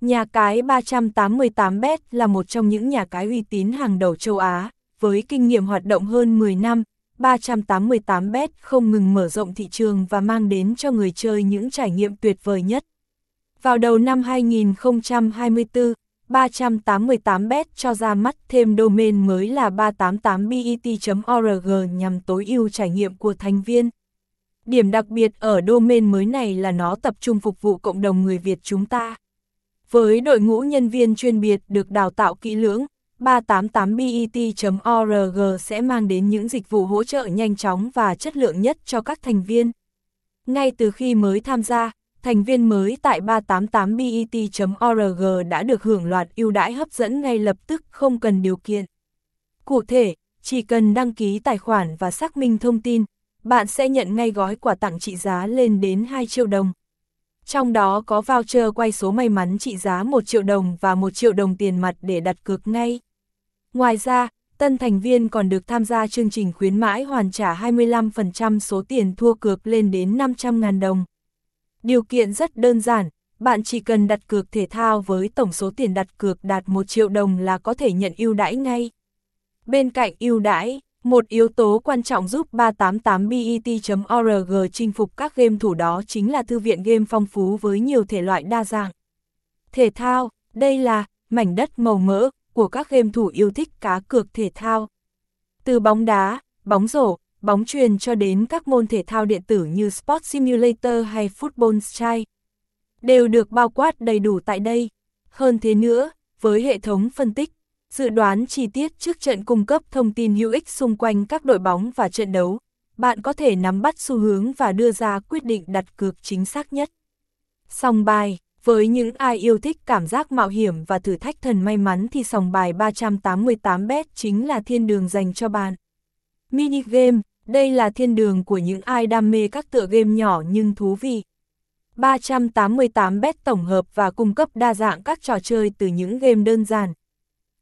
Nhà cái 388bet là một trong những nhà cái uy tín hàng đầu châu Á, với kinh nghiệm hoạt động hơn 10 năm, 388bet không ngừng mở rộng thị trường và mang đến cho người chơi những trải nghiệm tuyệt vời nhất. Vào đầu năm 2024, 388bet cho ra mắt thêm domain mới là 388bet.org nhằm tối ưu trải nghiệm của thành viên. Điểm đặc biệt ở domain mới này là nó tập trung phục vụ cộng đồng người Việt chúng ta. Với đội ngũ nhân viên chuyên biệt được đào tạo kỹ lưỡng, 388bet.org sẽ mang đến những dịch vụ hỗ trợ nhanh chóng và chất lượng nhất cho các thành viên. Ngay từ khi mới tham gia, thành viên mới tại 388bet.org đã được hưởng loạt ưu đãi hấp dẫn ngay lập tức không cần điều kiện. Cụ thể, chỉ cần đăng ký tài khoản và xác minh thông tin, bạn sẽ nhận ngay gói quà tặng trị giá lên đến 2 triệu đồng. Trong đó có voucher quay số may mắn trị giá 1 triệu đồng và 1 triệu đồng tiền mặt để đặt cược ngay. Ngoài ra, tân thành viên còn được tham gia chương trình khuyến mãi hoàn trả 25% số tiền thua cược lên đến 500.000 đồng. Điều kiện rất đơn giản, bạn chỉ cần đặt cược thể thao với tổng số tiền đặt cược đạt 1 triệu đồng là có thể nhận ưu đãi ngay. Bên cạnh ưu đãi, một yếu tố quan trọng giúp 388bet.org chinh phục các game thủ đó chính là thư viện game phong phú với nhiều thể loại đa dạng. Thể thao, đây là mảnh đất màu mỡ của các game thủ yêu thích cá cược thể thao. Từ bóng đá, bóng rổ, bóng truyền cho đến các môn thể thao điện tử như Sport Simulator hay Football Style, đều được bao quát đầy đủ tại đây. Hơn thế nữa, với hệ thống phân tích, dự đoán chi tiết trước trận cung cấp thông tin hữu ích xung quanh các đội bóng và trận đấu, bạn có thể nắm bắt xu hướng và đưa ra quyết định đặt cược chính xác nhất. Song bài, với những ai yêu thích cảm giác mạo hiểm và thử thách thần may mắn thì sòng bài 388bet chính là thiên đường dành cho bạn. Mini game, đây là thiên đường của những ai đam mê các tựa game nhỏ nhưng thú vị. 388bet tổng hợp và cung cấp đa dạng các trò chơi từ những game đơn giản,